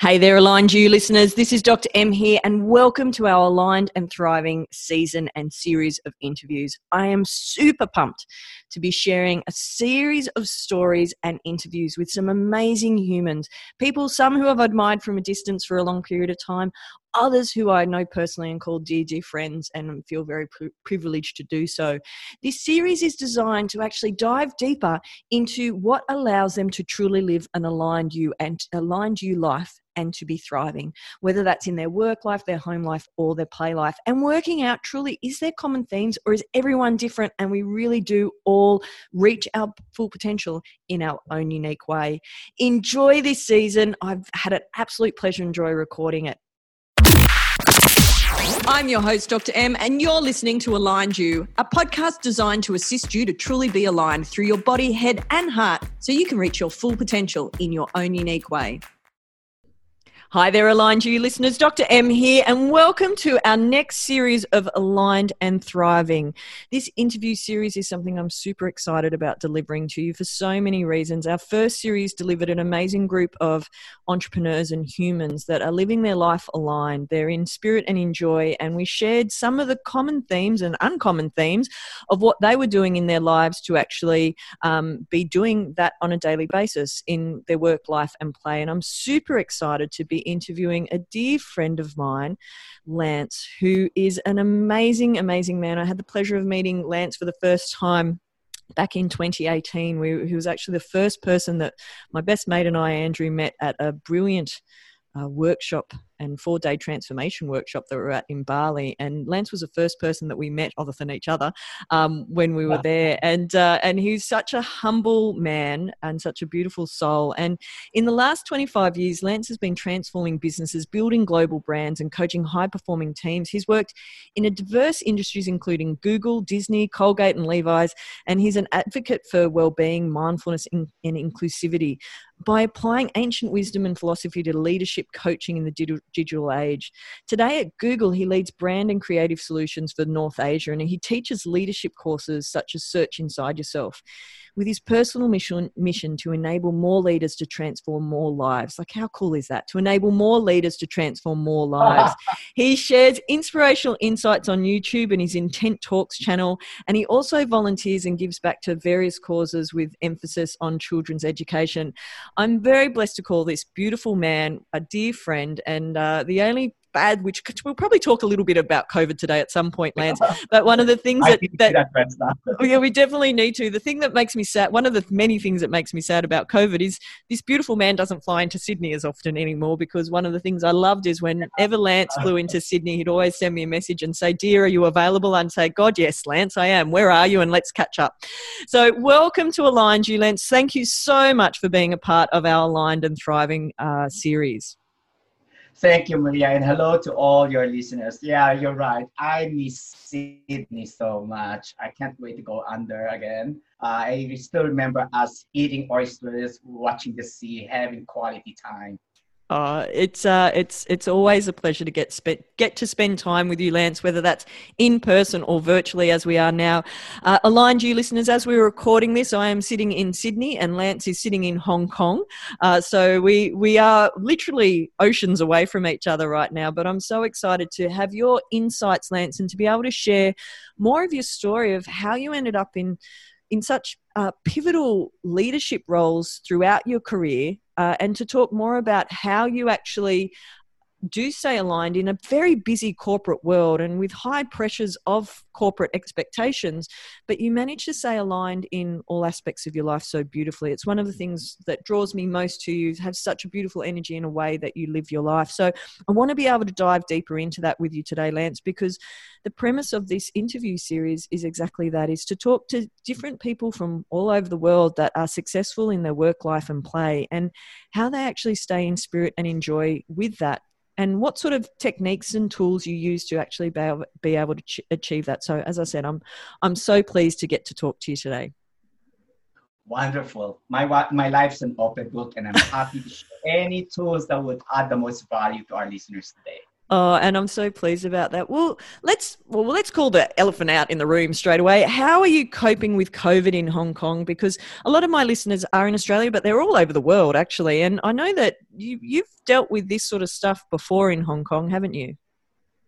Hey there, Aligned U listeners. This is Dr. M here, and welcome to our Aligned and Thriving season and series of interviews. I am super pumped to be sharing a series of stories and interviews with some amazing humans. People, some who I've admired from a distance for a long period of time, others who I know personally and call dear, dear friends, and feel very privileged to do so. This series is designed to actually dive deeper into what allows them to truly live an aligned you and aligned you life and to be thriving, whether that's in their work life, their home life, or their play life. And working out truly is there common themes or is everyone different? And we really do all reach our full potential in our own unique way. Enjoy this season. I've had an absolute pleasure and joy recording it. I'm your host, Dr. M, and you're listening to Aligned U, a podcast designed to assist you to truly be aligned through your body, head, and heart so you can reach your full potential in your own unique way. Hi there, Aligned U listeners. Dr. M here, and welcome to our next series of Aligned and Thriving. This interview series is something I'm super excited about delivering to you for so many reasons. Our first series delivered an amazing group of entrepreneurs and humans that are living their life aligned. They're in spirit and in joy, and we shared some of the common themes and uncommon themes of what they were doing in their lives to actually um, be doing that on a daily basis in their work, life, and play. And I'm super excited to be interviewing a dear friend of mine, Lance, who is an amazing, amazing man. I had the pleasure of meeting Lance for the first time back in 2018. We, he was actually the first person that my best mate and I, Andrew, met at a brilliant uh, workshop and four day transformation workshop that we were at in Bali. And Lance was the first person that we met, other than each other, um, when we were there. And uh, and he's such a humble man and such a beautiful soul. And in the last 25 years, Lance has been transforming businesses, building global brands, and coaching high performing teams. He's worked in a diverse industries, including Google, Disney, Colgate, and Levi's. And he's an advocate for well being, mindfulness, and inclusivity by applying ancient wisdom and philosophy to leadership coaching in the digital age. Today at Google, he leads brand and creative solutions for North Asia and he teaches leadership courses such as Search Inside Yourself with his personal mission, mission to enable more leaders to transform more lives. Like, how cool is that? To enable more leaders to transform more lives. he shares inspirational insights on YouTube and his Intent Talks channel, and he also volunteers and gives back to various causes with emphasis on children's education. I'm very blessed to call this beautiful man a dear friend, and uh, the only bad, which we'll probably talk a little bit about COVID today at some point, Lance. But one of the things that, that, that oh, yeah, we definitely need to. The thing that makes me sad, one of the many things that makes me sad about COVID is this beautiful man doesn't fly into Sydney as often anymore because one of the things I loved is whenever Lance flew into Sydney, he'd always send me a message and say, Dear, are you available? And say, God, yes, Lance, I am. Where are you? And let's catch up. So, welcome to Aligned U, Lance. Thank you so much for being a part of our Aligned and Thriving uh, series. Thank you, Maria, and hello to all your listeners. Yeah, you're right. I miss Sydney so much. I can't wait to go under again. Uh, I still remember us eating oysters, watching the sea, having quality time. Uh, it's uh, it's it's always a pleasure to get spe- get to spend time with you, Lance, whether that's in person or virtually, as we are now. Uh, aligned you listeners, as we were recording this, I am sitting in Sydney, and Lance is sitting in Hong Kong. Uh, so we we are literally oceans away from each other right now. But I'm so excited to have your insights, Lance, and to be able to share more of your story of how you ended up in in such uh, pivotal leadership roles throughout your career uh, and to talk more about how you actually do stay aligned in a very busy corporate world and with high pressures of corporate expectations, but you manage to stay aligned in all aspects of your life so beautifully. It's one of the things that draws me most to you, have such a beautiful energy in a way that you live your life. So I want to be able to dive deeper into that with you today, Lance, because the premise of this interview series is exactly that is to talk to different people from all over the world that are successful in their work life and play and how they actually stay in spirit and enjoy with that and what sort of techniques and tools you use to actually be able, be able to ch- achieve that. So, as I said, I'm I'm so pleased to get to talk to you today. Wonderful. My my life's an open book, and I'm happy to share any tools that would add the most value to our listeners today. Oh, and I'm so pleased about that. Well, let's well let's call the elephant out in the room straight away. How are you coping with COVID in Hong Kong? Because a lot of my listeners are in Australia, but they're all over the world actually. And I know that you you've dealt with this sort of stuff before in Hong Kong, haven't you?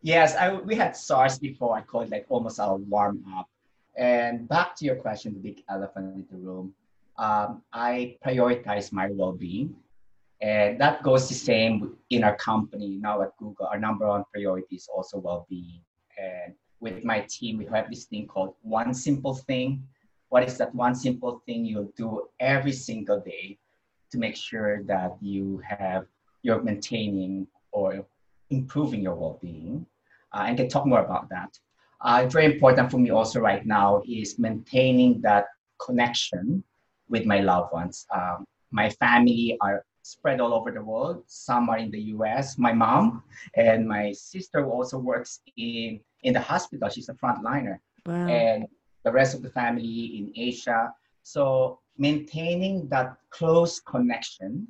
Yes, I, we had SARS before. I call it like almost a warm up. And back to your question, the big elephant in the room. Um, I prioritize my well-being and that goes the same in our company now at Google. Our number one priority is also well-being. And with my team, we have this thing called one simple thing. What is that one simple thing you'll do every single day to make sure that you have you're maintaining or improving your well-being? Uh, and can talk more about that. Uh, very important for me also right now is maintaining that connection with my loved ones. Um, my family are spread all over the world. Some are in the US. My mom and my sister also works in, in the hospital. She's a frontliner. Wow. And the rest of the family in Asia. So maintaining that close connection,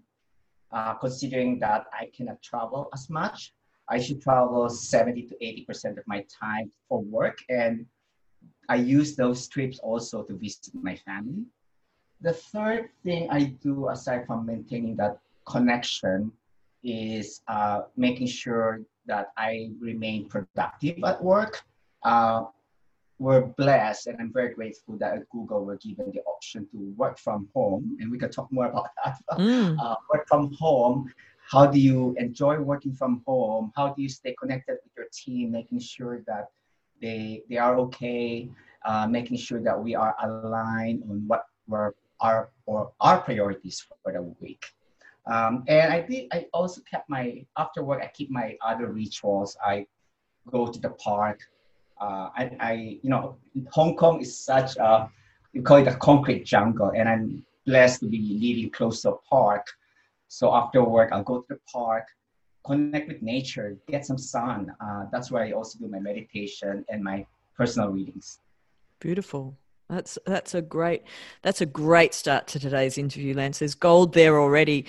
uh, considering that I cannot travel as much, I should travel 70 to 80% of my time for work. And I use those trips also to visit my family. The third thing I do aside from maintaining that connection is uh, making sure that I remain productive at work. Uh, we're blessed and I'm very grateful that at Google we're given the option to work from home and we can talk more about that. Mm. Uh, work from home. How do you enjoy working from home? How do you stay connected with your team, making sure that they, they are okay, uh, making sure that we are aligned on what were our or our priorities for the week. Um, and I did. I also kept my after work. I keep my other rituals. I go to the park. Uh, I, I, you know, Hong Kong is such a you call it a concrete jungle, and I'm blessed to be living close to a park. So after work, I'll go to the park, connect with nature, get some sun. Uh, that's where I also do my meditation and my personal readings. Beautiful. That's that's a great that's a great start to today's interview, Lance. There's gold there already.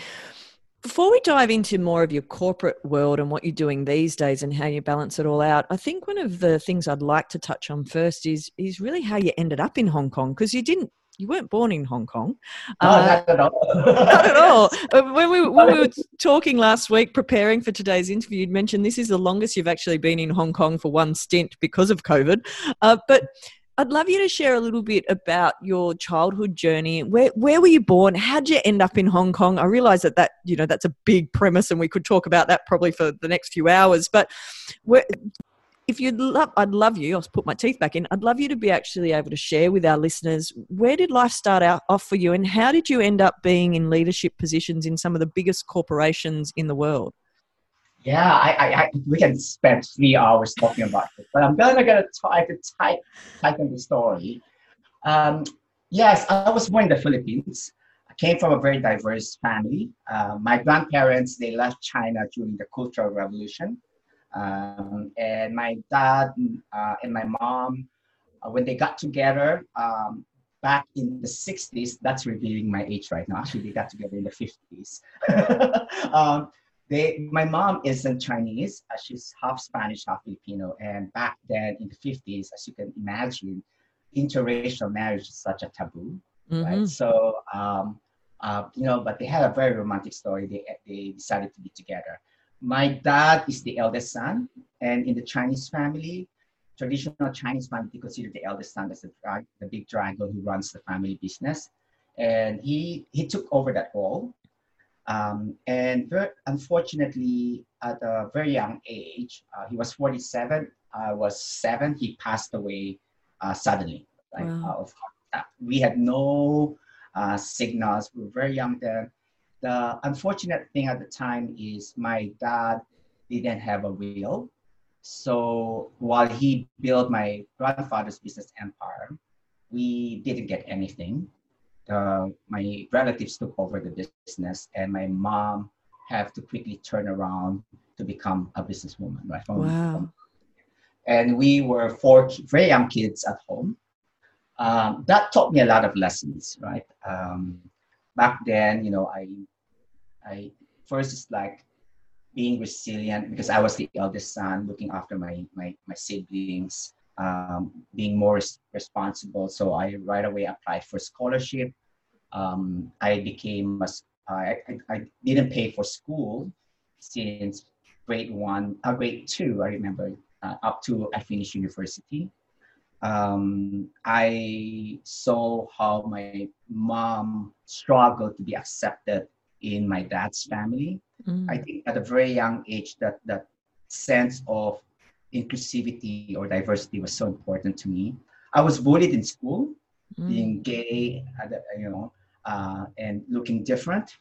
Before we dive into more of your corporate world and what you're doing these days and how you balance it all out, I think one of the things I'd like to touch on first is is really how you ended up in Hong Kong because you didn't you weren't born in Hong Kong. No, uh, not at all. not at all. When we when we were talking last week, preparing for today's interview, you'd mentioned this is the longest you've actually been in Hong Kong for one stint because of COVID. Uh, but I'd love you to share a little bit about your childhood journey. Where where were you born? How'd you end up in Hong Kong? I realize that that you know that's a big premise, and we could talk about that probably for the next few hours. But where, if you'd love, I'd love you. I'll put my teeth back in. I'd love you to be actually able to share with our listeners where did life start out off for you, and how did you end up being in leadership positions in some of the biggest corporations in the world? Yeah, I, I, I, we can spend three hours talking about it, but I'm gonna gonna try to type in the story. Um, yes, I was born in the Philippines. I came from a very diverse family. Uh, my grandparents they left China during the Cultural Revolution, um, and my dad uh, and my mom, uh, when they got together um, back in the 60s, that's revealing my age right now. Actually, they got together in the 50s. they, my mom isn't Chinese. Uh, she's half Spanish, half Filipino. And back then in the 50s, as you can imagine, interracial marriage is such a taboo, mm-hmm. right? So, um, uh, you know, but they had a very romantic story. They, they decided to be together. My dad is the eldest son, and in the Chinese family, traditional Chinese family, they consider the eldest son as the, the big dragon who runs the family business. And he, he took over that role um, and very, unfortunately, at a very young age, uh, he was 47. I was seven. He passed away uh, suddenly. Like, wow. uh, we had no uh, signals. We were very young then. The unfortunate thing at the time is my dad didn't have a will. So while he built my grandfather's business empire, we didn't get anything uh, my relatives took over the business and my mom have to quickly turn around to become a businesswoman right? From, wow. From, and we were four very young kids at home. Um, that taught me a lot of lessons right? Um, back then you know i i first it's like being resilient because I was the eldest son, looking after my my, my siblings, um, being more responsible. So I right away applied for scholarship. Um, I became a, I, I, I didn't pay for school since grade one, uh, grade two. I remember uh, up to I finished university. Um, I saw how my mom struggled to be accepted in my dad's family. Mm. I think at a very young age that that sense of inclusivity or diversity was so important to me. I was bullied in school, mm. being gay, you know, uh, and looking different.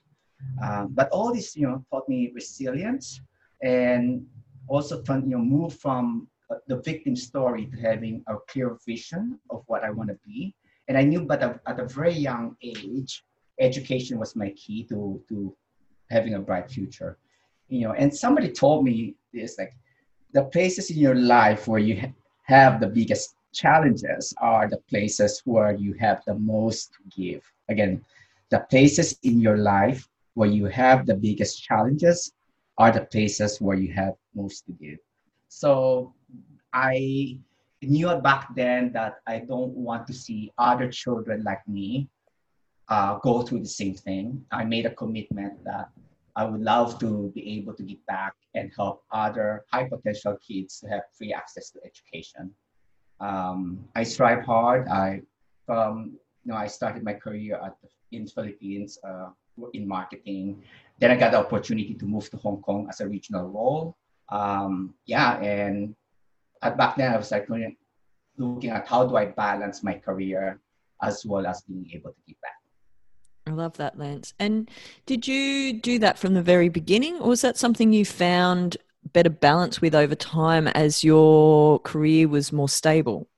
Uh, but all this, you know, taught me resilience and also, you know, move from uh, the victim story to having a clear vision of what I want to be. And I knew, but at a very young age, education was my key to to having a bright future. You know, and somebody told me this like the places in your life where you ha- have the biggest challenges are the places where you have the most to give. Again, the places in your life where you have the biggest challenges are the places where you have most to give. So I knew back then that I don't want to see other children like me uh, go through the same thing. I made a commitment that I would love to be able to give back and help other high potential kids to have free access to education. Um, I strive hard. I from you know I started my career at the, in Philippines uh, in marketing. Then I got the opportunity to move to Hong Kong as a regional role. Um, yeah, and at back then I was like looking at how do I balance my career as well as being able to give back. I love that, Lance. And did you do that from the very beginning, or was that something you found better balance with over time as your career was more stable?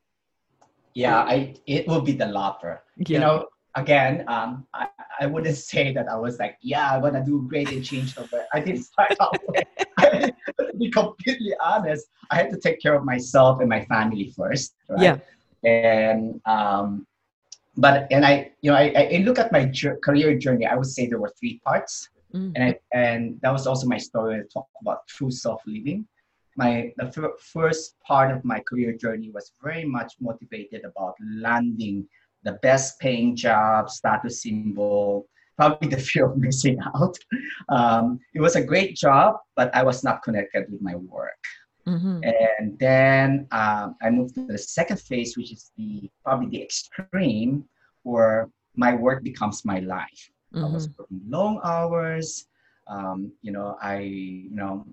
Yeah, I it will be the latter. Yeah. You know, again, um, I, I wouldn't say that I was like, yeah, I want to do great and change over. I didn't start off with. to be completely honest, I had to take care of myself and my family first. Right? Yeah. And um, but and I, you know, I, I look at my career journey. I would say there were three parts, mm. and I, and that was also my story to talk about true self living. My the f- first part of my career journey was very much motivated about landing the best paying job, status symbol, probably the fear of missing out. Um, it was a great job, but I was not connected with my work. Mm-hmm. And then um, I moved to the second phase, which is the probably the extreme, where my work becomes my life. Mm-hmm. I was mm-hmm. working long hours. Um, you know, I you know,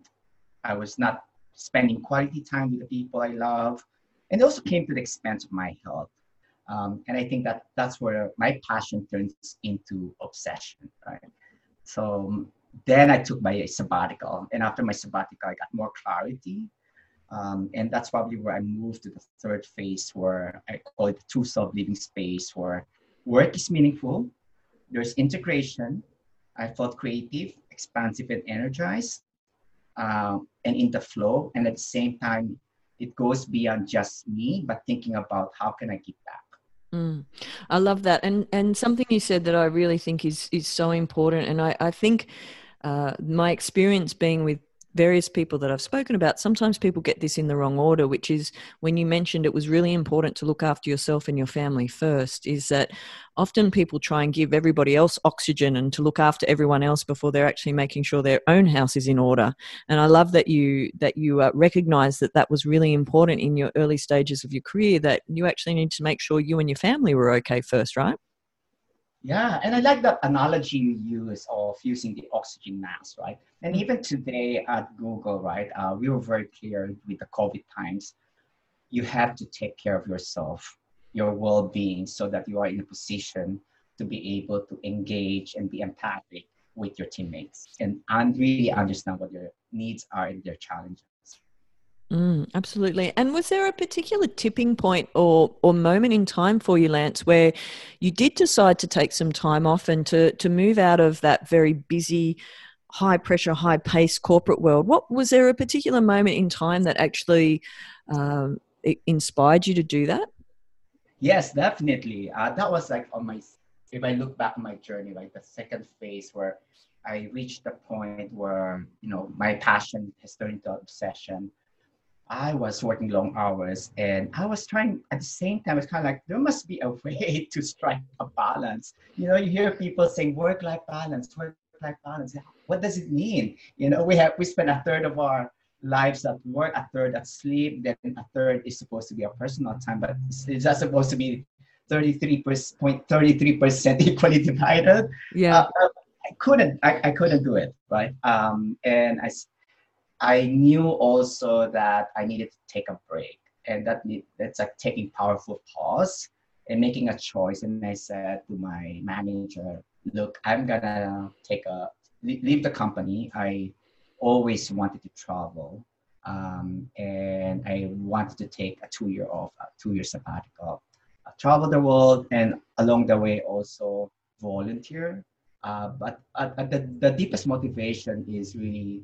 I was not spending quality time with the people I love, and it also came to the expense of my health. Um, and I think that that's where my passion turns into obsession, right? So then I took my sabbatical, and after my sabbatical, I got more clarity um, and that's probably where I moved to the third phase where I call it the true self living space where work is meaningful, there's integration, I felt creative, expansive, and energized, um, and in the flow. And at the same time, it goes beyond just me, but thinking about how can I give back. Mm, I love that, and and something you said that I really think is is so important, and I I think uh, my experience being with various people that I've spoken about, sometimes people get this in the wrong order, which is when you mentioned it was really important to look after yourself and your family first, is that often people try and give everybody else oxygen and to look after everyone else before they're actually making sure their own house is in order. And I love that you that you uh, recognize that that was really important in your early stages of your career that you actually need to make sure you and your family were okay first, right? Yeah, and I like that analogy you use of using the oxygen mask, right? And even today at Google, right, uh, we were very clear with the COVID times. You have to take care of yourself, your well-being, so that you are in a position to be able to engage and be empathic with your teammates and, and really understand what your needs are and their challenges. Mm, absolutely. And was there a particular tipping point or or moment in time for you, Lance, where you did decide to take some time off and to to move out of that very busy, high pressure, high pace corporate world? What was there a particular moment in time that actually um, inspired you to do that? Yes, definitely. Uh, that was like on my. If I look back on my journey, like the second phase where I reached the point where you know my passion has turned into obsession. I was working long hours and I was trying at the same time, it's kind of like there must be a way to strike a balance. You know, you hear people saying work life balance, work life balance. What does it mean? You know, we have we spend a third of our lives at work, a third at sleep, then a third is supposed to be our personal time, but it's, it's just supposed to be 33.33% equally divided. Yeah. Uh, I couldn't, I, I couldn't do it, right? Um, and I, I knew also that I needed to take a break and that that's like taking powerful pause and making a choice. And I said to my manager, look, I'm gonna take a, leave the company. I always wanted to travel. Um, and I wanted to take a two year off, a two year sabbatical, uh, travel the world, and along the way also volunteer. Uh, but uh, the, the deepest motivation is really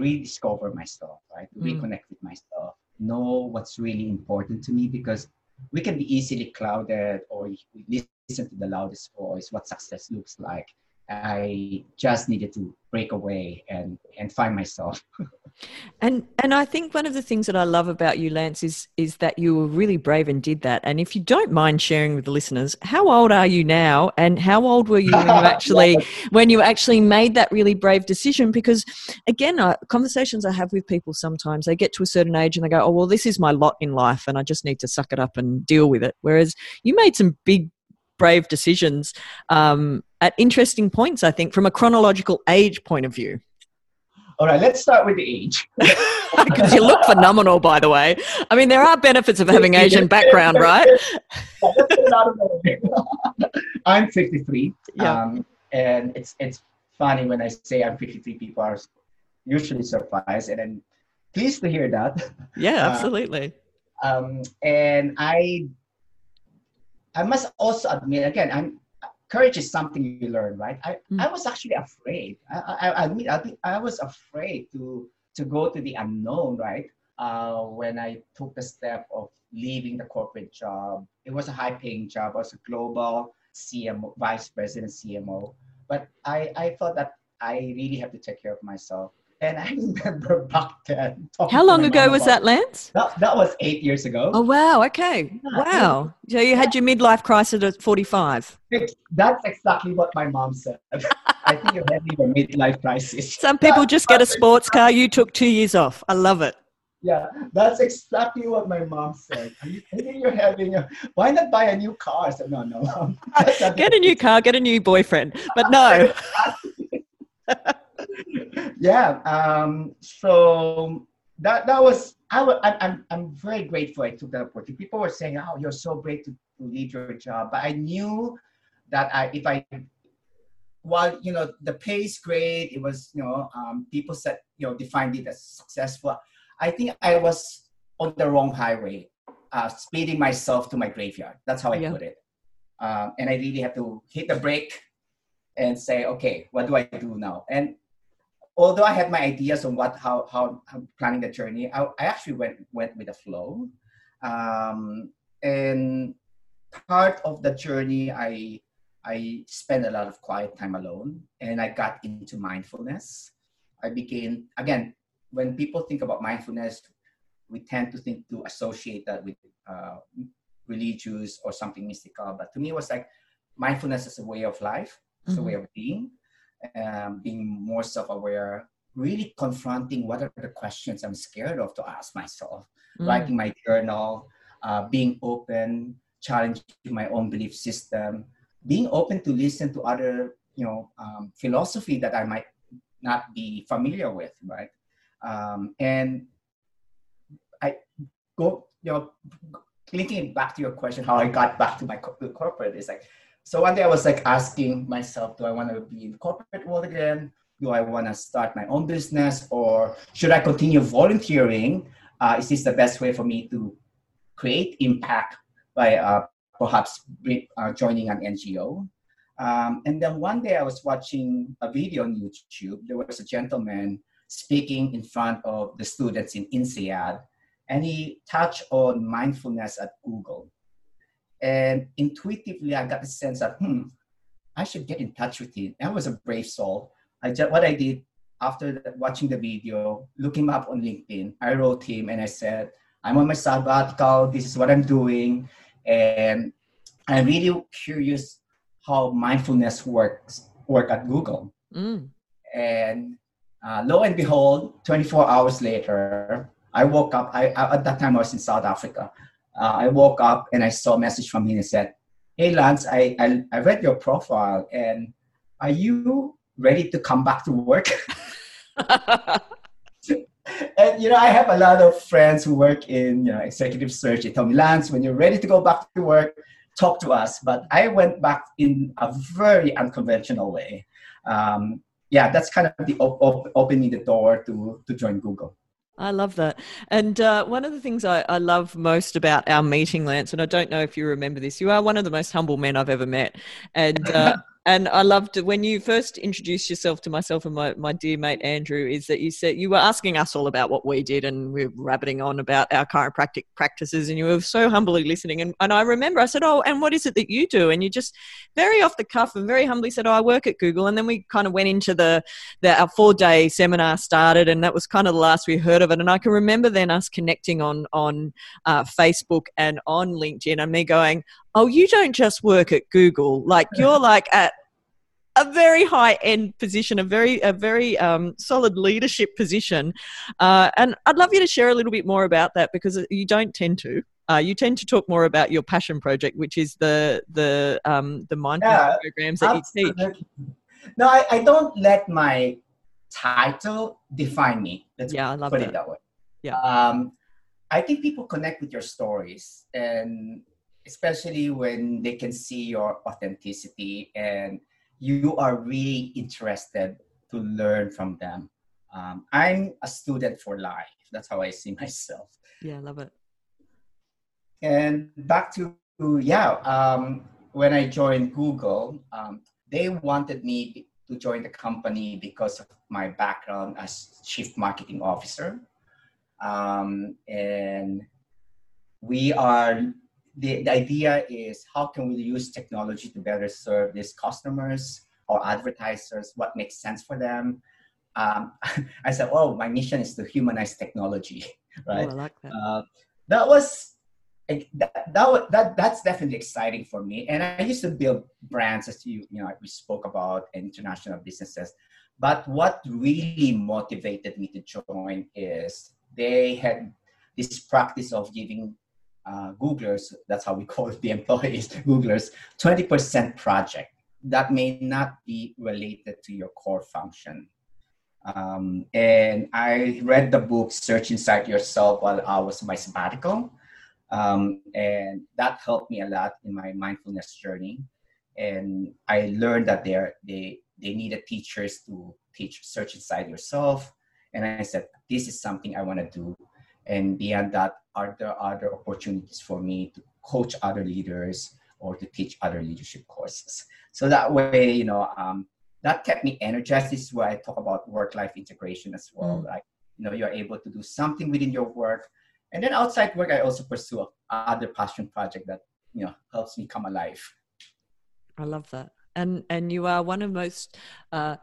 rediscover myself, right? Mm. Reconnect with myself, know what's really important to me because we can be easily clouded or listen to the loudest voice, what success looks like. I just needed to break away and and find myself. and and I think one of the things that I love about you, Lance, is is that you were really brave and did that. And if you don't mind sharing with the listeners, how old are you now, and how old were you when you actually when you actually made that really brave decision? Because again, uh, conversations I have with people sometimes they get to a certain age and they go, "Oh well, this is my lot in life, and I just need to suck it up and deal with it." Whereas you made some big brave decisions um, at interesting points, I think, from a chronological age point of view. All right, let's start with the age. Because you look phenomenal, by the way. I mean, there are benefits of having Asian background, right? I'm 53. Yeah. Um, and it's it's funny when I say I'm 53, people are usually surprised. And I'm pleased to hear that. Yeah, uh, absolutely. Uh, um, and I I must also admit, again, I'm courage is something you learn, right? I, mm. I was actually afraid. I, I, admit, I, I was afraid to to go to the unknown, right? Uh, when I took the step of leaving the corporate job, it was a high paying job. I was a global CMO, vice president CMO. But I, I thought that I really have to take care of myself. And I remember back then. How long ago was that, Lance? That, that was eight years ago. Oh, wow. Okay. Yeah. Wow. So you had your midlife crisis at 45. That's exactly what my mom said. I think you're having a midlife crisis. Some people just get a sports car. You took two years off. I love it. Yeah, that's exactly what my mom said. Are you thinking you're having a, why not buy a new car? I said, no, no. get a new car, get a new boyfriend. But no. yeah. Um, so that that was I I'm I'm very grateful I took that opportunity. People were saying, "Oh, you're so great to, to leave your job," but I knew that I if I while you know the pay is great, it was you know um, people said you know defined it as successful. I think I was on the wrong highway, uh, speeding myself to my graveyard. That's how I yeah. put it. Um, and I really have to hit the brake and say, okay, what do I do now? And although I had my ideas on what how how, how planning the journey, I, I, actually went went with the flow. Um, and part of the journey, I I spent a lot of quiet time alone, and I got into mindfulness. I began again when people think about mindfulness, we tend to think to associate that with uh, religious or something mystical. But to me, it was like mindfulness is a way of life, it's mm-hmm. a way of being um, being more self-aware really confronting what are the questions i'm scared of to ask myself mm. writing my journal uh, being open challenging my own belief system being open to listen to other you know um, philosophy that i might not be familiar with right um, and i go you know linking back to your question how i got back to my co- corporate is like so one day I was like asking myself, do I want to be in corporate world again? Do I want to start my own business or should I continue volunteering? Uh, is this the best way for me to create impact by uh, perhaps uh, joining an NGO? Um, and then one day I was watching a video on YouTube. There was a gentleman speaking in front of the students in INSEAD, and he touched on mindfulness at Google. And intuitively, I got the sense that, hmm, I should get in touch with him. I was a brave soul. I just what I did after the, watching the video, look him up on LinkedIn. I wrote him and I said, I'm on my sabbatical. This is what I'm doing, and I'm really curious how mindfulness works work at Google. Mm. And uh, lo and behold, 24 hours later, I woke up. I, I, at that time I was in South Africa. Uh, I woke up and I saw a message from him and said, "Hey Lance, I, I I read your profile and are you ready to come back to work?" and you know, I have a lot of friends who work in you know executive search. They tell me, Lance, when you're ready to go back to work, talk to us. But I went back in a very unconventional way. Um, yeah, that's kind of the op- op- opening the door to to join Google. I love that. And uh, one of the things I, I, love most about our meeting, Lance, and I don't know if you remember this, you are one of the most humble men I've ever met. And uh, and I loved when you first introduced yourself to myself and my, my dear mate Andrew. Is that you said you were asking us all about what we did, and we are rabbiting on about our chiropractic practices, and you were so humbly listening. And, and I remember I said, "Oh, and what is it that you do?" And you just very off the cuff and very humbly said, "Oh, I work at Google." And then we kind of went into the, the our four day seminar started, and that was kind of the last we heard of it. And I can remember then us connecting on on uh, Facebook and on LinkedIn, and me going, oh, you don't just work at Google. Like you're like at a very high end position, a very a very um, solid leadership position. Uh, and I'd love you to share a little bit more about that because you don't tend to. Uh, you tend to talk more about your passion project, which is the the um, the mindfulness yeah, programs that absolutely. you teach. No, I, I, don't let my title define me. Let's yeah, I love put that. it that way. Yeah. Um, I think people connect with your stories, and especially when they can see your authenticity and you are really interested to learn from them. Um, I'm a student for life. That's how I see myself. Yeah, I love it. And back to, yeah, um, when I joined Google, um, they wanted me to join the company because of my background as chief marketing officer. Um, and we are the, the idea is how can we use technology to better serve these customers or advertisers, what makes sense for them. Um, I said, oh, my mission is to humanize technology, right? Oh, I like that. Uh, that was that, that, that that's definitely exciting for me. And I used to build brands, as you you know we spoke about, international businesses. But what really motivated me to join is they had this practice of giving uh, Googlers, that's how we call the employees, Googlers, 20% project that may not be related to your core function. Um, and I read the book Search Inside Yourself while I was my sabbatical. Um, and that helped me a lot in my mindfulness journey. And I learned that they are, they they needed teachers to teach Search Inside Yourself. And I said, this is something I want to do. And beyond that, are there other opportunities for me to coach other leaders or to teach other leadership courses? So that way, you know, um, that kept me energized. This is where I talk about work-life integration as well. Mm. Like, you know, you're able to do something within your work. And then outside work, I also pursue other passion project that, you know, helps me come alive. I love that. And and you are one of most uh,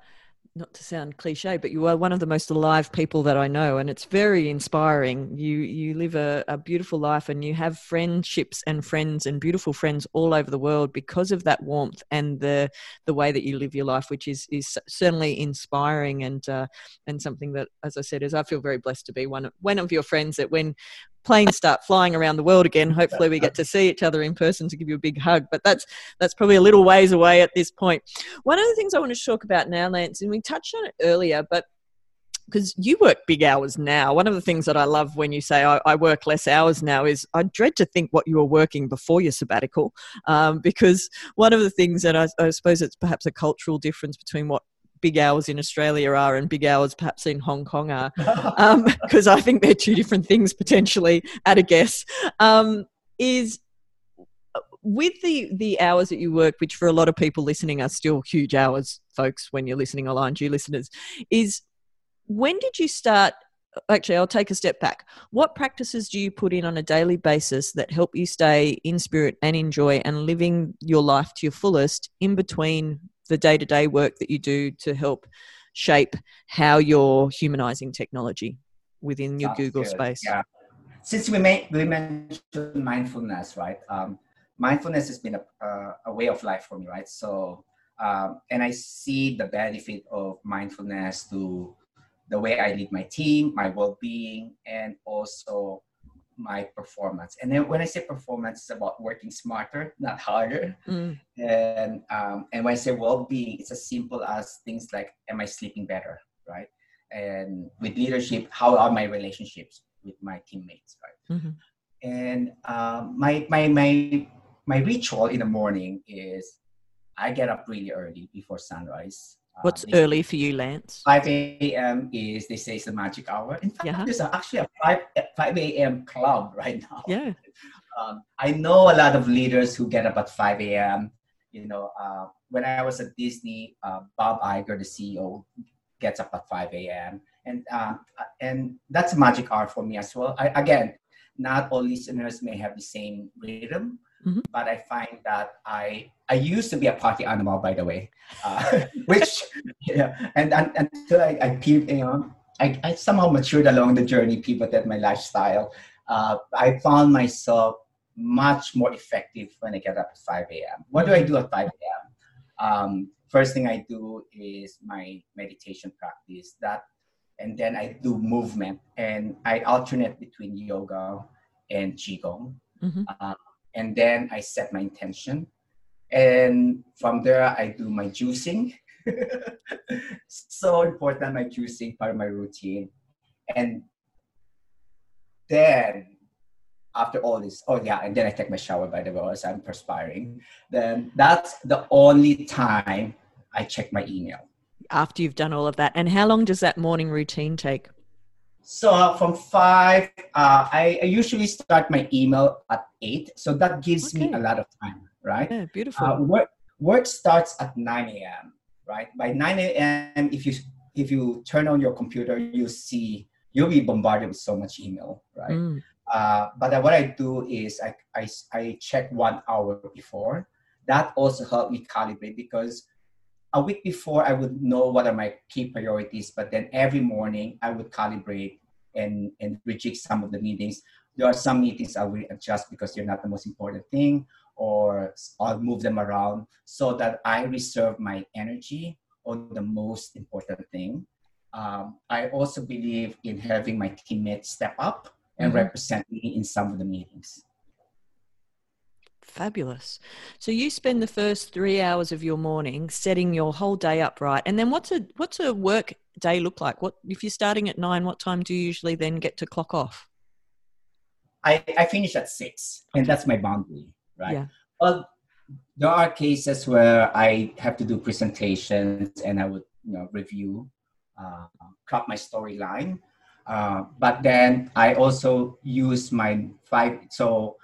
not to sound cliche, but you are one of the most alive people that I know, and it's very inspiring. You you live a, a, beautiful life, and you have friendships and friends and beautiful friends all over the world because of that warmth and the the way that you live your life, which is is certainly inspiring and uh, and something that, as I said, is I feel very blessed to be one one of your friends. That when planes start flying around the world again, hopefully we get to see each other in person to give you a big hug. But that's that's probably a little ways away at this point. One of the things I want to talk about now, Lance, and we touched on it earlier, but because you work big hours now. One of the things that I love when you say I, I, work less hours now is I dread to think what you were working before your sabbatical, um, because one of the things, that I, I, suppose it's perhaps a cultural difference between what big hours in Australia are and big hours perhaps in Hong Kong are, because um, I think they're two different things potentially at a guess. Um, is with the the hours that you work, which for a lot of people listening are still huge hours, folks. When you're listening online, you listeners, is when did you start? Actually, I'll take a step back. What practices do you put in on a daily basis that help you stay in spirit and enjoy and living your life to your fullest in between the day to day work that you do to help shape how you're humanizing technology within your Sounds Google good. space. Yeah. Since we make we mentioned mindfulness, right? Um, mindfulness has been a, uh, a way of life for me, right? So, um, and I see the benefit of mindfulness to the way I lead my team, my well-being, and also my performance. And then when I say performance, it's about working smarter, not harder. Mm, And um, and when I say well-being, it's as simple as things like, am I sleeping better, right? And with leadership, how are my relationships with my teammates, right? mhm. And um, my my my my ritual in the morning is I get up really early before sunrise. Uh, What's they- early for you, Lance? 5 a.m. is they say is the magic hour. In fact, Yeah. there's actually a 5 5 a.m. club right now. Yeah. Um, I know a lot of leaders who get up at 5 a.m. You know, uh, when I was at Disney, uh, Bob Iger, the CEO, gets up at 5 a.m. and um, and that's a magic hour for me as well. I, again, not all listeners may have the same rhythm, Mhm. but I find that I I used to be a party animal, by the way, uh, which yeah, and, and until I, I peep, you know, I, I somehow matured along the journey, pivoted my lifestyle. Uh, I found myself much more effective when I get up at 5 a.m. What do I do at 5 a.m.? Um, first thing I do is my meditation practice. That, and then I do movement, and I alternate between yoga and qigong. Mhm. Uh, and then I set my intention, and from there I do my juicing. so important, my juicing part of my routine, and then after all this, oh yeah, and then I take my shower by the way as I'm perspiring. Then that's the only time I check my email. After you've done all of that. And how long does that morning routine take? So uh, from five, uh, I, I usually start my email at eight. So that gives me a lot of time, right? Yeah, beautiful. Uh, work work starts at 9 a.m. Right? By 9 a.m., if you if you turn on your computer, you see you'll be bombarded with so much email, right? Mm, Uh, but uh, what I do is I, I, I check one hour before. That also helped me calibrate because a week before I would know what are my key priorities, but then every morning I would calibrate and, and reject some of the meetings. There are some meetings I will adjust because they're not the most important thing, or I'll move them around so that I reserve my energy on the most important thing. Um, I also believe in having my teammates step up and Mhm. represent me in some of the meetings. Fabulous. So you spend the first three hours of your morning setting your whole day up right. And then what's a what's a work day look like? What if you're starting at nine, what time do you usually then get to clock off? I, I finish at six, and that's my boundary, right? Yeah. Well, there are cases where I have to do presentations and I would, you know, review, uh, crop my storyline. Uh, but then I also use my five. So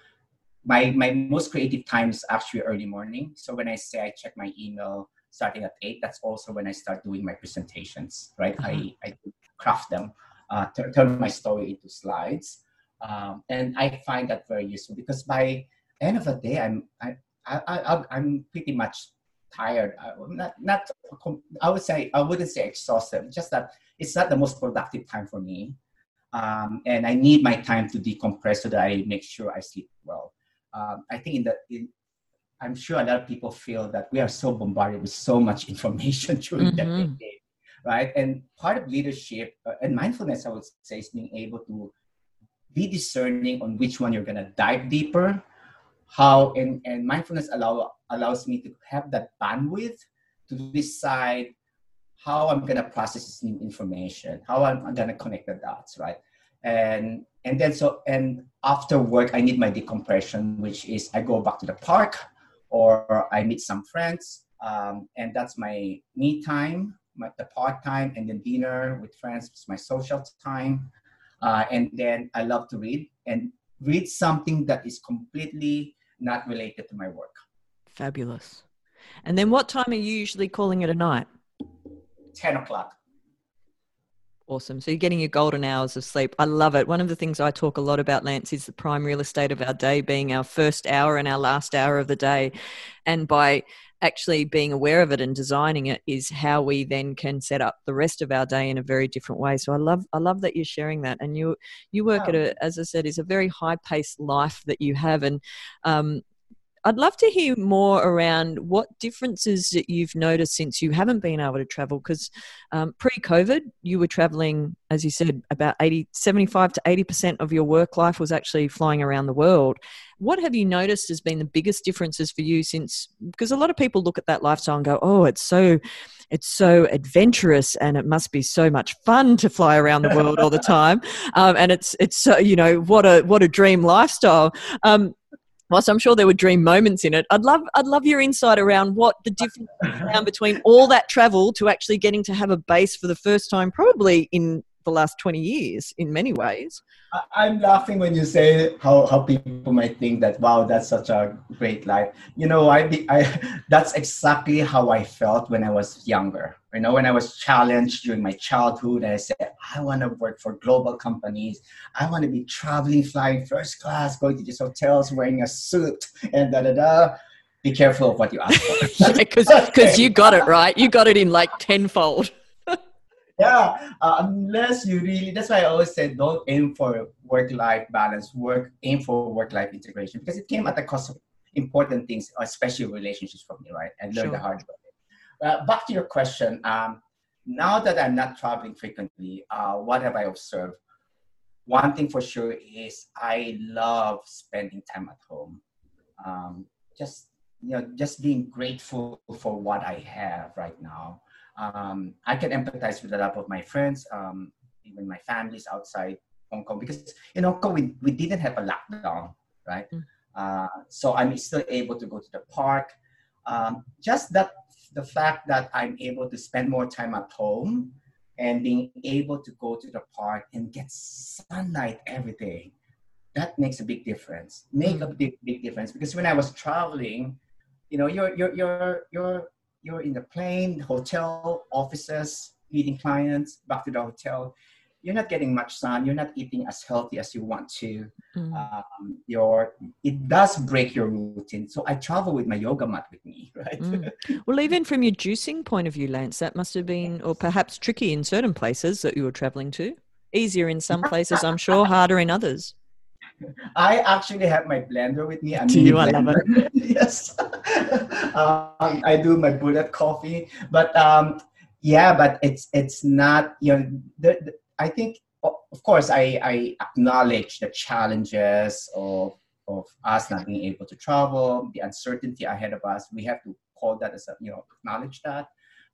my my most creative time is actually early morning. So when I say I check my email starting at eight, that's also when I start doing my presentations, right? I I craft them, uh, tur- turn my story into slides, um, and I find that very useful because by end of the day, I'm I, I, I I'm pretty much tired. I, not not I would say I wouldn't say exhausted. Just that it's not the most productive time for me, um, and I need my time to decompress so that I make sure I sleep well. Um, I think in the in, I'm sure a lot of people feel that we are so bombarded with so much information during Mhm. the day, right? And part of leadership uh, and mindfulness, I would say, is being able to be discerning on which one you're gonna dive deeper. How and, and mindfulness allow allows me to have that bandwidth to decide how I'm gonna process this new information, how I'm, I'm gonna connect the dots, right? And and then so and after work I need my decompression, which is I go back to the park or I meet some friends, um, and that's my me time, my, the park time, and then dinner with friends is my social time. Uh, and then I love to read and read something that is completely not related to my work. Fabulous. And then what time are you usually calling it a night? 10 o'clock. Awesome. So you're getting your golden hours of sleep. I love it. One of the things I talk a lot about, Lance, is the prime real estate of our day being our first hour and our last hour of the day. And by actually being aware of it and designing it is how we then can set up the rest of our day in a very different way. So I love I love that you're sharing that. And you you work at a as I said, is a very high paced life that you have. And um, I'd love to hear more around what differences that you've noticed since you haven't been able to travel. Because um, pre COVID, you were traveling, as you said, about 80, 75 to 80% of your work life was actually flying around the world. What have you noticed has been the biggest differences for you since? Because a lot of people look at that lifestyle and go, oh, it's so. It's so adventurous, and it must be so much fun to fly around the world all the time. Um, and it's it's so you know what a what a dream lifestyle. Um, whilst I'm sure there were dream moments in it, I'd love I'd love your insight around what the difference between all that travel to actually getting to have a base for the first time, probably in the last 20 years in many ways. I'm laughing when you say how, how people might think that, wow, that's such a great life. You know, I, I that's exactly how I felt when I was younger. You know, when I was challenged during my childhood, I said, I want to work for global companies. I want to be traveling, flying first class, going to these hotels, wearing a suit, and da da da. Be careful of what you ask for. Because yeah, you got it right. You got it in like tenfold yeah uh, unless you really that's why i always said don't aim for work life balance work aim for work life integration because it came at the cost of important things especially relationships for me right and learn sure. the hard way. Uh, back to your question um, now that i'm not traveling frequently uh, what have i observed? One thing for sure is i love spending time at home. Um, just you know just being grateful for what i have right now um, I can empathize with a lot of my friends, um, even my families outside Hong Kong, because in Hong Kong we, we didn't have a lockdown, right? Mm. Uh, so I'm still able to go to the park. Um, just that the fact that I'm able to spend more time at home and being able to go to the park and get sunlight every day, that makes a big difference. Make mm. a big big difference because when I was traveling, you know, you're you're you're you're you're in the plane, hotel, offices, meeting clients, back to the hotel. You're not getting much sun. You're not eating as healthy as you want to. Mm. Um, your it does break your routine. So I travel with my yoga mat with me, right? Mm. Well, even from your juicing point of view, Lance, that must have been, or perhaps tricky in certain places that you were traveling to. Easier in some places, I'm sure. Harder in others. I actually have my blender with me. A do you? Love it. yes. um, I do my bullet coffee, but um, yeah, but it's it's not you know. The, the, I think of course I, I acknowledge the challenges of of us not being able to travel, the uncertainty ahead of us. We have to call that as a, you know acknowledge that.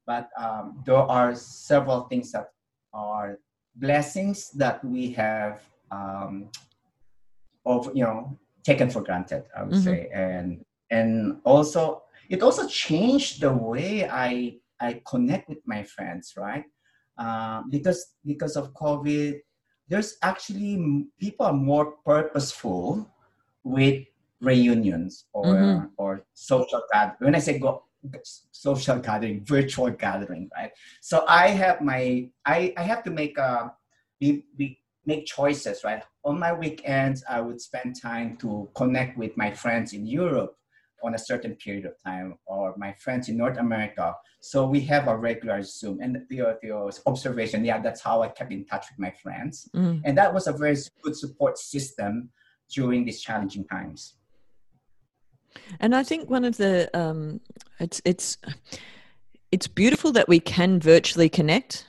But um, there are several things that are blessings that we have um, of you know taken for granted i would mm-hmm. say and and also it also changed the way i i connect with my friends right uh, because because of covid there's actually people are more purposeful with reunions or mm-hmm. or social gathering when i say go social gathering virtual gathering right so i have my i i have to make a be, be make choices, right? On my weekends, I would spend time to connect with my friends in Europe on a certain period of time, or my friends in North America. So we have a regular Zoom. And the, the observation, yeah, that's how I kept in touch with my friends. Mm. And that was a very good support system during these challenging times. And I think one of the um, it's it's it's beautiful that we can virtually connect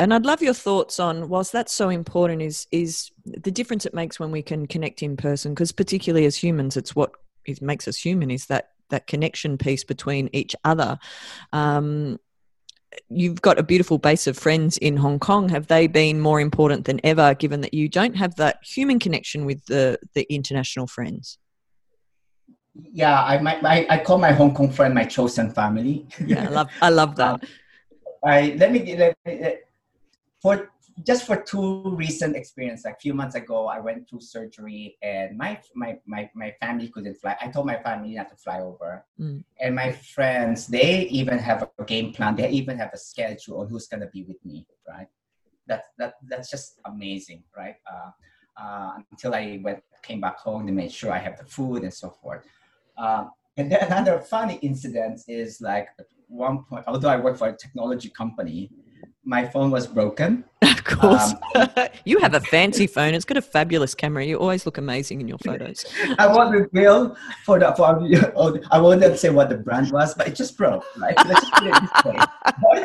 and I'd love your thoughts on whilst that's so important is is the difference it makes when we can connect in person because particularly as humans it's what it makes us human is that that connection piece between each other. Um, you've got a beautiful base of friends in Hong Kong. Have they been more important than ever given that you don't have that human connection with the the international friends? Yeah I, my, I, I call my Hong Kong friend my chosen family. Yeah I love I love that. Um, I let me let me for just for two recent experience like a few months ago i went through surgery and my my my, my family couldn't fly i told my family not to fly over mm. and my friends they even have a game plan they even have a schedule on who's going to be with me right that that that's just amazing, right? Uh, uh, until I went came back home to make sure I have the food and so forth. Uh, and then another funny incident is like at one point, although I work for a technology company, my phone was broken. Of course. Um, you have a fancy phone. It's got a fabulous camera. You always look amazing in your photos. I won't reveal for the for oh, I won't say what the brand was, but it just broke, right? It way.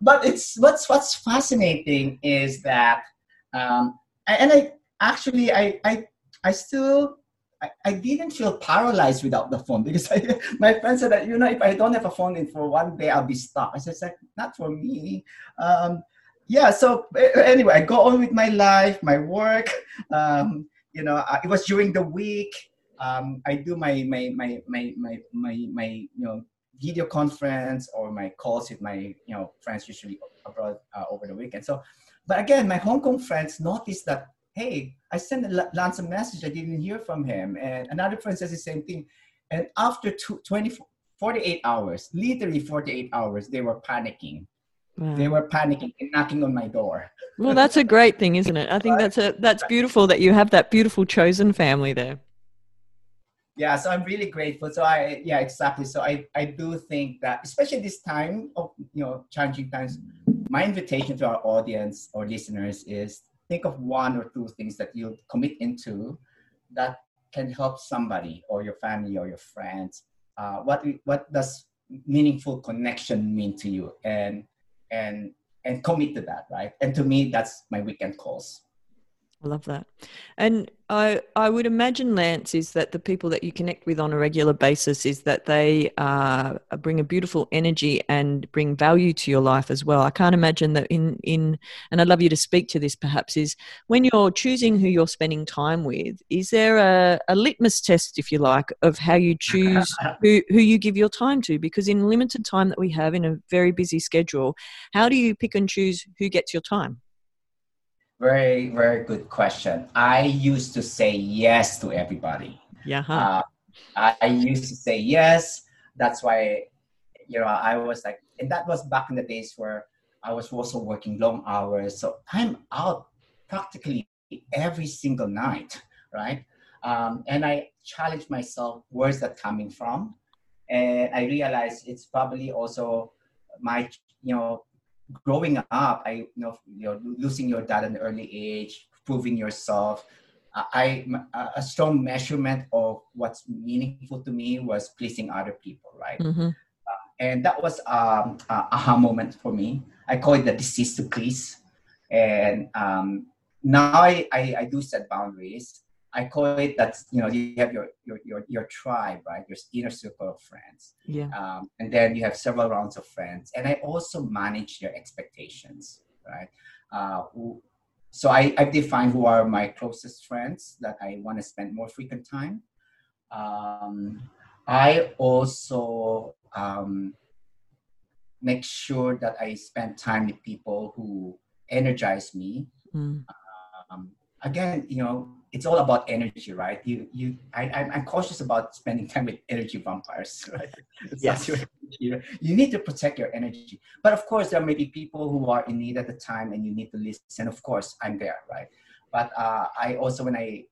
but it's what's what's fascinating is that um, and I actually I I I still I, I didn't feel paralyzed without the phone because I, my friend said that you know if I don't have a phone in for one day I'll be stuck. I said like not for me. Um, yeah. So anyway, I go on with my life, my work. Um, you know, it was during the week. Um, I do my my my my my my, my you know video conference or my calls with my you know friends usually abroad uh, over the weekend. So, but again, my Hong Kong friends noticed that hey, I sent Lance a message, I didn't hear from him. And another friend says the same thing. And after two, 20, 48 hours, literally 48 hours, they were panicking. Wow. They were panicking and knocking on my door. well, that's a great thing, isn't it? I think that's a that's beautiful that you have that beautiful chosen family there. Yeah, so I'm really grateful. So I yeah, exactly. So I I do think that especially this time of you know challenging times, my invitation to our audience or listeners is think of one or two things that you commit into that can help somebody or your family or your friends. Uh, what what does meaningful connection mean to you? And and and commit to that, right? And to me, that's my weekend calls. I love that. And I I would imagine Lance is that the people that you connect with on a regular basis is that they uh, bring a beautiful energy and bring value to your life as well. I can't imagine that in in and I'd love you to speak to this perhaps is when you're choosing who you're spending time with, is there a, a litmus test, if you like, of how you choose who, who you give your time to? Because in limited time that we have in a very busy schedule, how do you pick and choose who gets your time? Very, very good question. I used to say yes to everybody. Yeah. Uh, I, I used to say yes. That's why, you know, I was like, and that was back in the days where I was also working long hours. So I'm out practically every single night, right? Um, and I challenged myself, where's that coming from? And I realized it's probably also my, you know, growing up, I you know, you know losing your dad at an early age, proving yourself. I a strong measurement of what's meaningful to me was pleasing other people, right? Mm-hmm. Uh, and that was um, a aha moment for me. I call it the disease to please. And um, now I, I, I do set boundaries. I call it that you know you have your your your, your tribe, right? Your inner circle of friends. Yeah. Um, and then you have several rounds of friends, and I also manage their expectations, right? Uh, who, so I I define who are my closest friends that I want to spend more frequent time. Um, I also um, make sure that I spend time with people who energize me. Mm. Um, again, you know, it's all about energy, right? You, you, I, I'm cautious about spending time with energy vampires, right? yes. you need to protect your energy. But of course, there may be people who are in need at the time and you need to listen. Of course, I'm there, right? But uh, I also, when I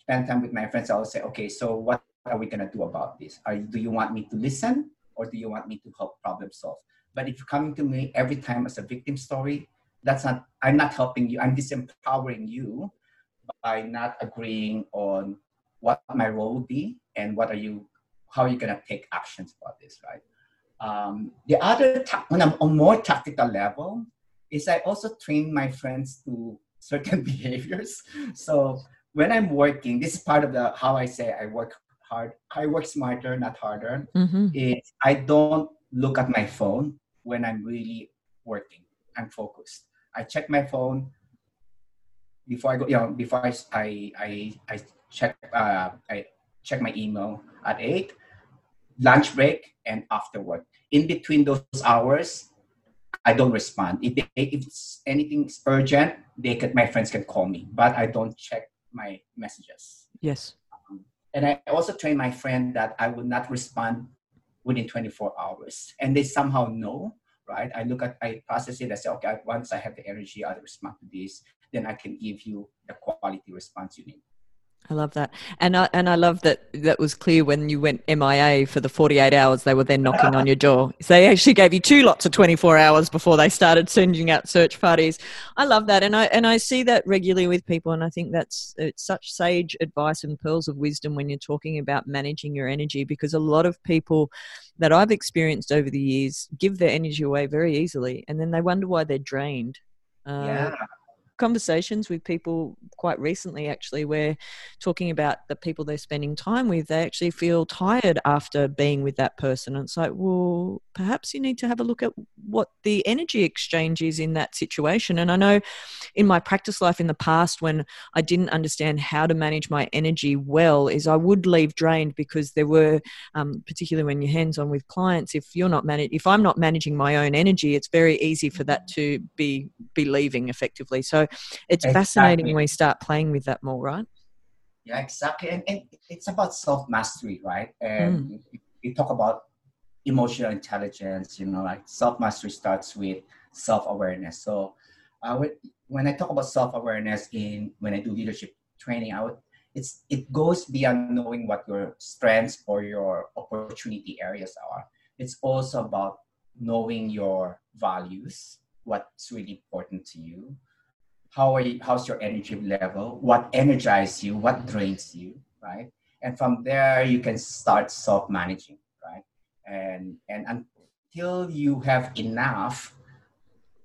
spend time with my friends, I will say, okay, so what are we going to do about this? Are, do you want me to listen or do you want me to help problem solve? But if you're coming to me every time as a victim story, that's not, I'm not helping you. I'm disempowering you by not agreeing on what my role would be and what are you how are you going to take actions about this right? Um, the other ta- on a, a more tactical level is i also train my friends to certain behaviors. So when i'm working this is part of the how i say i work hard i work smarter not harder mm-hmm. is i don't look at my phone when i'm really working. I'm focused. I check my phone before I go, you know, before I I I, check uh, I check my email at eight, lunch break and after work. In between those hours, I don't respond. If they, if it's anything urgent, they can my friends can call me, but I don't check my messages. Yes. Um, and I also train my friend that I would not respond within 24 hours, and they somehow know right? I look at, I process it. I say, okay, once I have the energy, I'll respond to this. Then I can give you the quality response you need. I love that, and I and I love that that was clear when you went MIA for the forty eight hours. They were then knocking on your door. So they actually gave you two lots of twenty four hours before they started sending out search parties. I love that, and I and I see that regularly with people, and I think that's it's such sage advice and pearls of wisdom when you're talking about managing your energy, because a lot of people that I've experienced over the years give their energy away very easily, and then they wonder why they're drained. Uh, yeah conversations with people quite recently actually where talking about the people they're spending time with they actually feel tired after being with that person. And it's like well perhaps you need to have a look at what the energy exchange is in that situation. And i know in my practice life in the past when i didn't understand how to manage my energy well is i would leave drained because there were um, particularly when you're hands on with clients if you're not managing if i'm not managing my own energy it's very easy for that to be be leaving effectively. So it's exactly. fascinating when we start playing with that more, right? Yeah, exactly. And, and it's about self mastery, right? And mm. we talk about emotional intelligence, you know, like self mastery starts with self awareness. So, uh, when I talk about self awareness in when I do leadership training, I would it's it goes beyond knowing what your strengths or your opportunity areas are. It's also about knowing your values, what's really important to you, how are you, how's your energy level, what energizes you, what drains you, right? And from there you can start self-managing, right? And and until you have enough,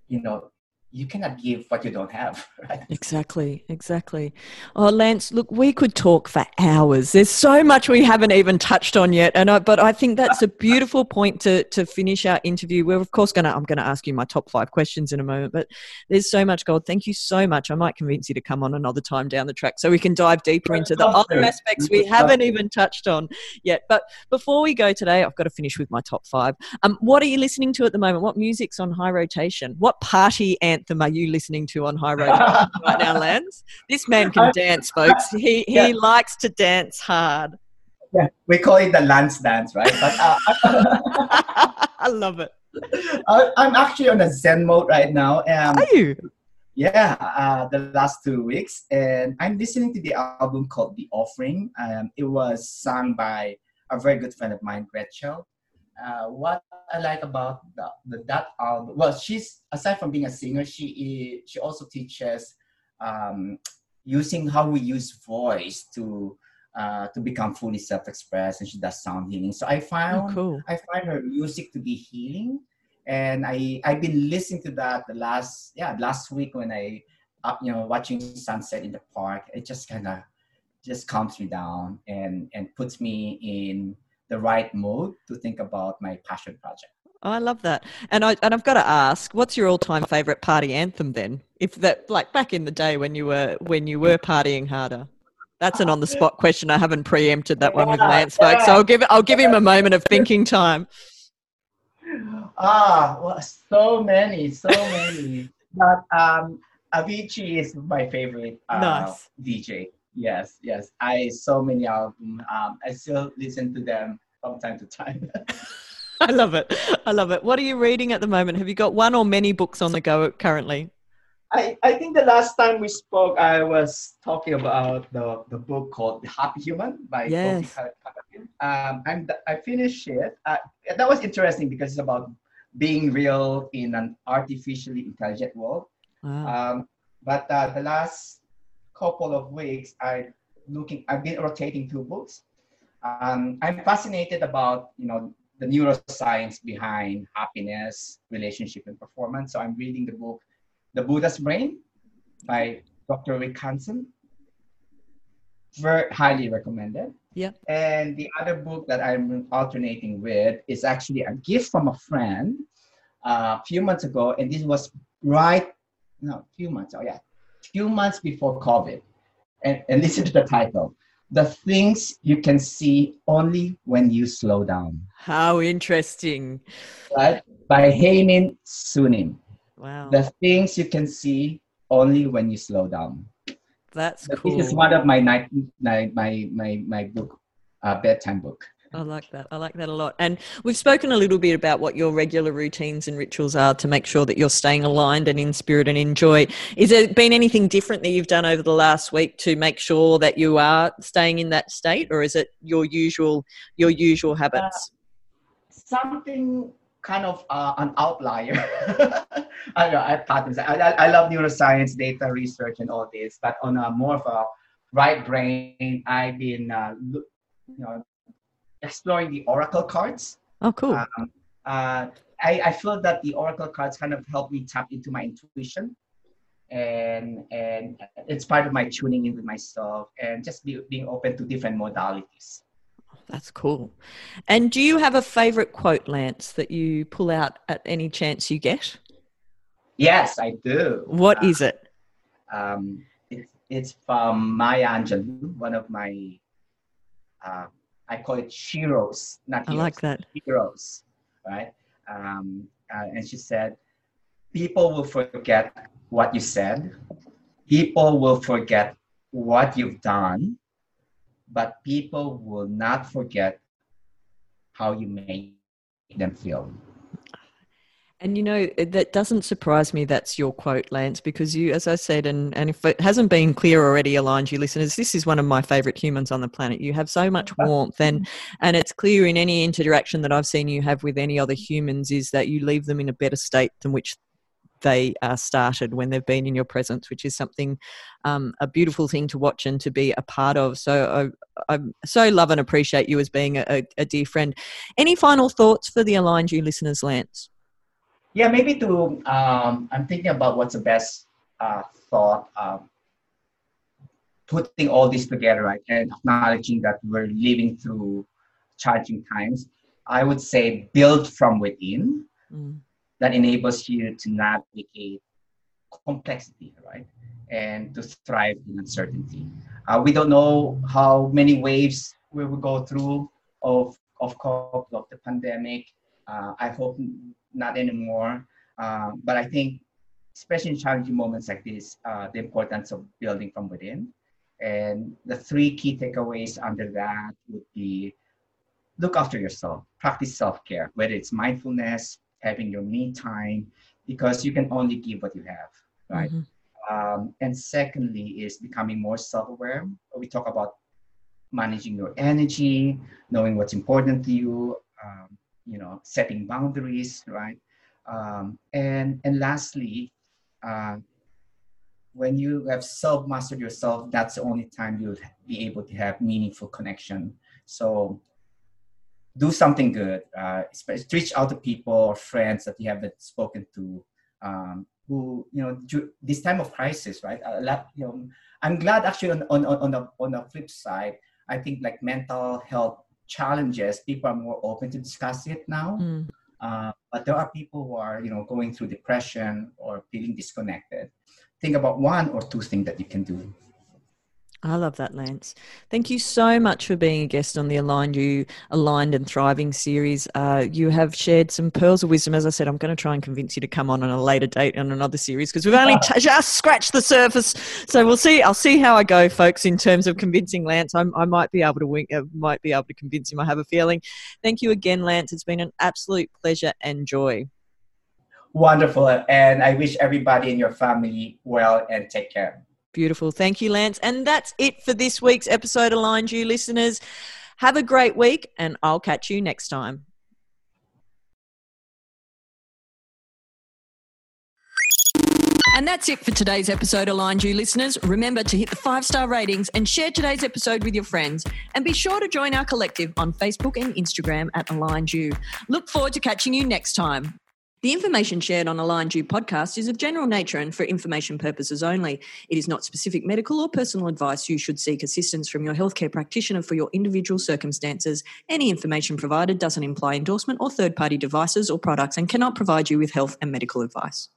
you know, you cannot give what you don't have right? Exactly exactly. Oh lance look we could talk for hours. There's so much we haven't even touched on yet and I, but i think that's a beautiful point to to finish our interview we're of course going to i'm going to ask you my top five questions in a moment but there's so much gold thank you so much. I might convince you to come on another time down the track so we can dive deeper into the other aspects we haven't even touched on yet. But before we go today i've got to finish with my top five. Um, what are you listening to at the moment? What music's on high rotation? What party and anthem are you listening to on High Road right now, Lance? This man can dance, folks. He he yeah. likes to dance hard. Yeah, we call it the Lance dance, right? But, uh, I love it. I, am actually on a Zen mode right now. Um, are you? Yeah, uh, the last two weeks, and I'm listening to the album called "The Offering." Um, it was sung by a very good friend of mine, Gretchen. Uh, what I like about the, the, that album, well, she's aside from being a singer, she is, she also teaches um, using how we use voice to uh, to become fully self-expressed, and she does sound healing. So I found oh, cool. I find her music to be healing, and I I've been listening to that the last yeah last week when I uh, you know watching sunset in the park. It just kind of just calms me down and and puts me in the right mode to think about my passion project. Oh, I love that. And I and I've got to ask, what's your all-time favorite party anthem then? If that like back in the day when you were when you were partying harder. That's an on-the-spot question. I haven't preempted that one with Lance, folks. So I'll give I'll give him a moment of thinking time. Ah, well, so many, so many. but um, Avicii is my favorite uh, nice. DJ. Yes, yes. I so many albums. Um, I still listen to them from time to time. I love it. I love it. What are you reading at the moment? Have you got one or many books on the go currently? I, I think the last time we spoke, I was talking about the, the book called The Happy Human by yes. Um, I'm, I finished it. Uh, that was interesting because it's about being real in an artificially intelligent world. Wow. Um, but uh, the last couple of weeks, I looking. I've been rotating two books. Um, I'm fascinated about you know the neuroscience behind happiness, relationship, and performance. So I'm reading the book, The Buddha's Brain, by Dr. Rick Hanson. Very highly recommended. Yeah. And the other book that I'm alternating with is actually a gift from a friend uh, a few months ago, and this was right no, a few months. Oh yeah, few months before COVID. And, and listen to the title The Things You Can See Only When You Slow Down. How interesting. Right? By Haemin Sunim. Wow. The Things You Can See Only When You Slow Down. That's cool. This is one of my night, my, my, my, my book, uh, bedtime book. I like that. I like that a lot. And we've spoken a little bit about what your regular routines and rituals are to make sure that you're staying aligned and in spirit and in joy. Is there been anything different that you've done over the last week to make sure that you are staying in that state, or is it your usual your usual habits? Uh, something kind of uh, an outlier. I know I patterns. I, I, I love neuroscience, data research, and all this, but on a more of a right brain, I've been uh, you know exploring the oracle cards. Oh, cool. Um, uh, I, I feel that the oracle cards kind of help me tap into my intuition and and it's part of my tuning in with myself and just be, being open to different modalities. That's cool. And do you have a favorite quote lance that you pull out at any chance you get? Yes i do. What uh, is it? um, it, it's from maya angelou one of my uh, I call it heroes, not heroes. I like that. Heroes, right? Um, uh, and she said, people will forget what you said. People will forget what you've done, but people will not forget how you made them feel. And you know, that doesn't surprise me that's your quote, Lance, because you, as I said, and, and if it hasn't been clear already, Aligned U listeners, this is one of my favorite humans on the planet. You have so much warmth and and it's clear in any interaction that I've seen you have with any other humans is that you leave them in a better state than which they are started when they've been in your presence, which is something um, a beautiful thing to watch and to be a part of. So I, I so love and appreciate you as being a, a dear friend. Any final thoughts for the Aligned U listeners, Lance? Yeah maybe to um, i'm thinking about what's the best uh, thought um, putting all this together right and acknowledging that we're living through challenging times. I would say build from within mm. that enables you to navigate complexity right and to thrive in uncertainty. Uh, we don't know how many waves we will go through of of, of the pandemic. Uh, i hope not anymore. Uh, but I think, especially in challenging moments like this, uh, the importance of building from within. And the three key takeaways under that would be look after yourself, practice self care, whether it's mindfulness, having your me time, because you can only give what you have, right? Mm-hmm. Um, and secondly, is becoming more self aware. We talk about managing your energy, knowing what's important to you, um, you know, setting boundaries, right? Um, and and lastly, uh, when you have self-mastered yourself, that's the only time you'll be able to have meaningful connection. So do something good. Uh, reach out to people or friends that you haven't spoken to, um, who you know this time of crisis, right? A lot, you know, I'm glad actually on on on the on the flip side. I think like mental health challenges, people are more open to discuss it now. Mm. Uh, but there are people who are, you know, going through depression or feeling disconnected. Think about one or two things that you can do I love that, Lance. Thank you so much for being a guest on the Aligned U Aligned and Thriving series. Uh, you have shared some pearls of wisdom. As I said, I'm going to try and convince you to come on on a later date on another series because we've only t- just scratched the surface. So we'll see. I'll see how I go, folks, in terms of convincing Lance. I'm, i might be able to win, uh, might be able to convince him. I have a feeling. Thank you again, Lance. It's been an absolute pleasure and joy. Wonderful, and I wish everybody in your family well and take care. Beautiful. Thank you, Lance. And that's it for this week's episode, of Aligned U listeners. Have a great week, and I'll catch you next time. And that's it for today's episode, of Aligned U listeners. Remember to hit the five star ratings and share today's episode with your friends. And be sure to join our collective on Facebook and Instagram at Aligned U. Look forward to catching you next time. The information shared on Aligned U podcast is of general nature and for information purposes only. It is not specific medical or personal advice. You should seek assistance from your healthcare practitioner for your individual circumstances. Any information provided doesn't imply endorsement or third party devices or products and cannot provide you with health and medical advice.